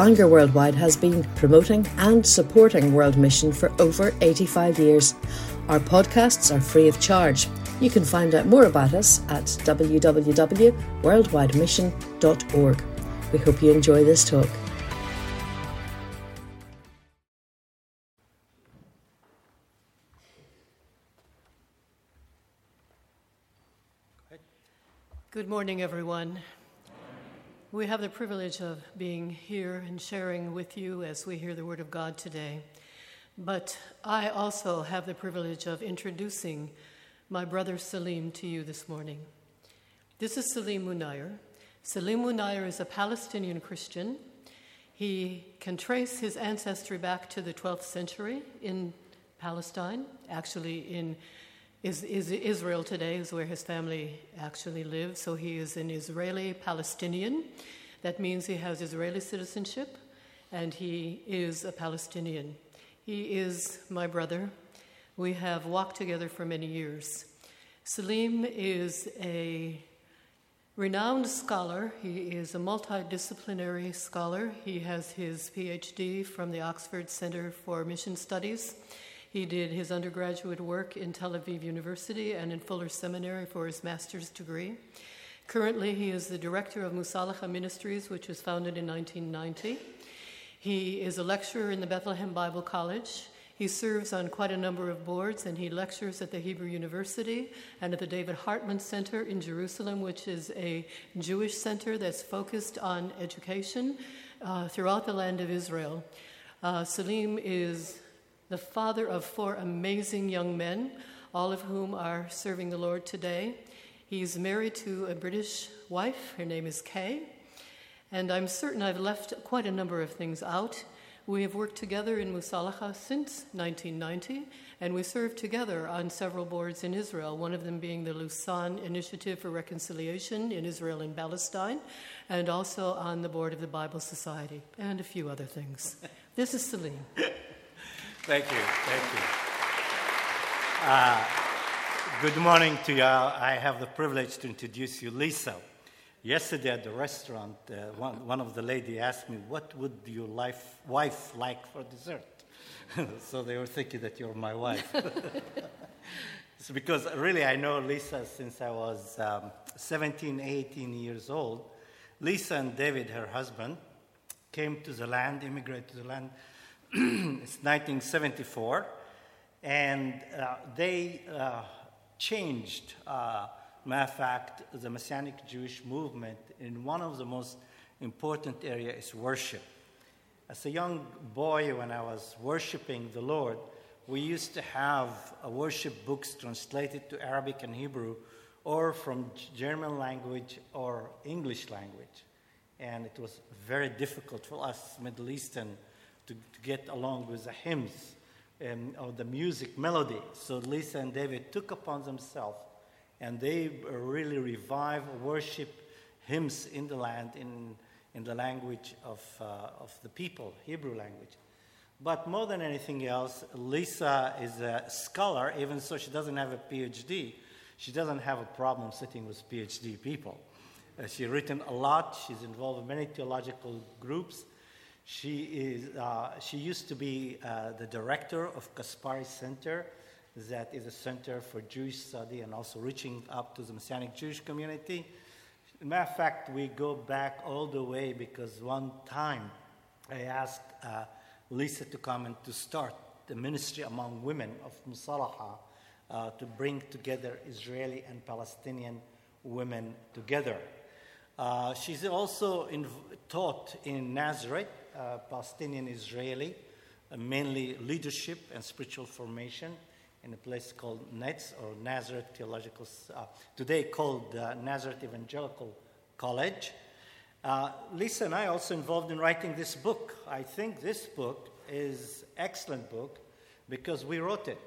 Bangor Worldwide has been promoting and supporting World Mission for over 85 years. Our podcasts are free of charge. You can find out more about us at www.worldwidemission.org. We hope you enjoy this talk. Good morning, everyone. We have the privilege of being here and sharing with you as we hear the Word of God today. But I also have the privilege of introducing my brother Salim to you this morning. This is Salim Munayer. Salim Munayer is a Palestinian Christian. He can trace his ancestry back to the 12th century in Palestine, actually in is, is Israel today is where his family actually lives. So he is an Israeli Palestinian. That means he has Israeli citizenship and he is a Palestinian. He is my brother. We have walked together for many years. Salim is a renowned scholar. He is a multidisciplinary scholar. He has his PhD from the Oxford Center for Mission Studies. He did his undergraduate work in Tel Aviv University and in Fuller Seminary for his master's degree. Currently, he is the director of Musalaha Ministries, which was founded in 1990. He is a lecturer in the Bethlehem Bible College. He serves on quite a number of boards and he lectures at the Hebrew University and at the David Hartman Center in Jerusalem, which is a Jewish center that's focused on education uh, throughout the land of Israel. Uh, Salim is the father of four amazing young men, all of whom are serving the Lord today. He's married to a British wife. Her name is Kay. And I'm certain I've left quite a number of things out. We have worked together in Musalaha since 1990, and we served together on several boards in Israel, one of them being the Lausanne Initiative for Reconciliation in Israel and Palestine, and also on the board of the Bible Society, and a few other things. This is Salim. Thank you. Thank you. Uh, good morning to y'all. I have the privilege to introduce you, Lisa. Yesterday at the restaurant, uh, one, one of the ladies asked me, What would your life, wife like for dessert? so they were thinking that you're my wife. it's because really I know Lisa since I was um, 17, 18 years old. Lisa and David, her husband, came to the land, immigrated to the land it's 1974, and uh, they uh, changed, uh, matter of fact, the Messianic Jewish movement in one of the most important areas is worship. As a young boy, when I was worshiping the Lord, we used to have worship books translated to Arabic and Hebrew, or from German language or English language. And it was very difficult for us Middle Eastern to, to get along with the hymns um, or the music melody. So Lisa and David took upon themselves and they really revived worship hymns in the land in, in the language of, uh, of the people, Hebrew language. But more than anything else, Lisa is a scholar, even though she doesn't have a PhD. She doesn't have a problem sitting with PhD people. Uh, she's written a lot. She's involved in many theological groups. She, is, uh, she used to be uh, the director of Caspari Center, that is a center for Jewish study and also reaching up to the Messianic Jewish community. matter of fact, we go back all the way because one time I asked uh, Lisa to come and to start the ministry among women of Musalaha uh, to bring together Israeli and Palestinian women together. Uh, she's also in, taught in Nazareth uh, Palestinian Israeli, uh, mainly leadership and spiritual formation in a place called NETS or Nazareth Theological, uh, today called uh, Nazareth Evangelical College. Uh, Lisa and I also involved in writing this book. I think this book is excellent book because we wrote it.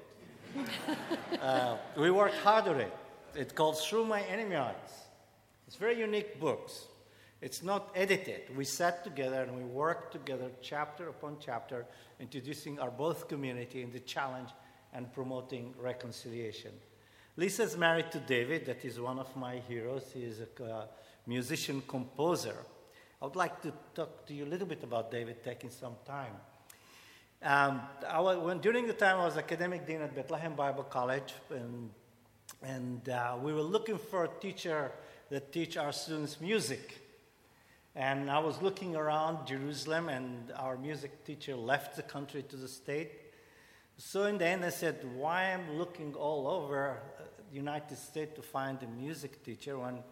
uh, we worked hard on it. It's called Through My Enemy Eyes. It's very unique books. It's not edited. We sat together and we worked together chapter upon chapter, introducing our both community in the challenge and promoting reconciliation. Lisa's married to David, that is one of my heroes. He is a uh, musician composer. I would like to talk to you a little bit about David, taking some time. Um, was, when, during the time I was academic dean at Bethlehem Bible College, and, and uh, we were looking for a teacher that teach our students music. And I was looking around Jerusalem, and our music teacher left the country to the state. So in the end, I said, "Why am looking all over uh, the United States to find a music teacher when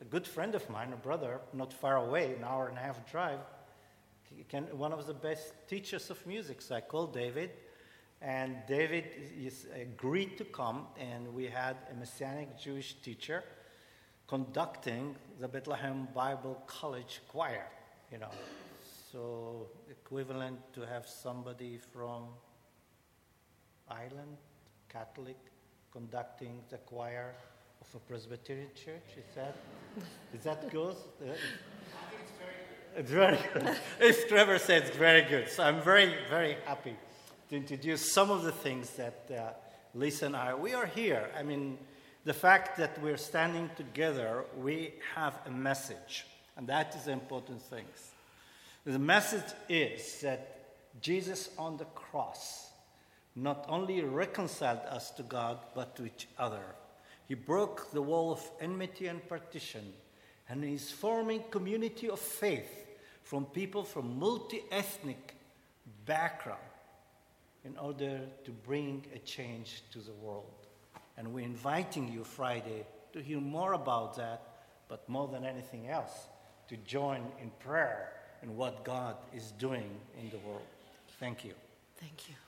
a good friend of mine, a brother, not far away, an hour and a half drive, can, one of the best teachers of music?" So I called David, and David is, agreed to come, and we had a Messianic Jewish teacher conducting the Bethlehem Bible College choir, you know. So equivalent to have somebody from Ireland, Catholic, conducting the choir of a Presbyterian church. Is that is that good? It's very good. It's very good. As Trevor says it's very good. So I'm very, very happy to introduce some of the things that uh, Lisa and I, we are here. I mean, the fact that we're standing together, we have a message, and that is the important thing. The message is that Jesus on the cross not only reconciled us to God, but to each other. He broke the wall of enmity and partition, and is forming community of faith from people from multi-ethnic background in order to bring a change to the world. And we're inviting you Friday to hear more about that, but more than anything else, to join in prayer in what God is doing in the world. Thank you. Thank you.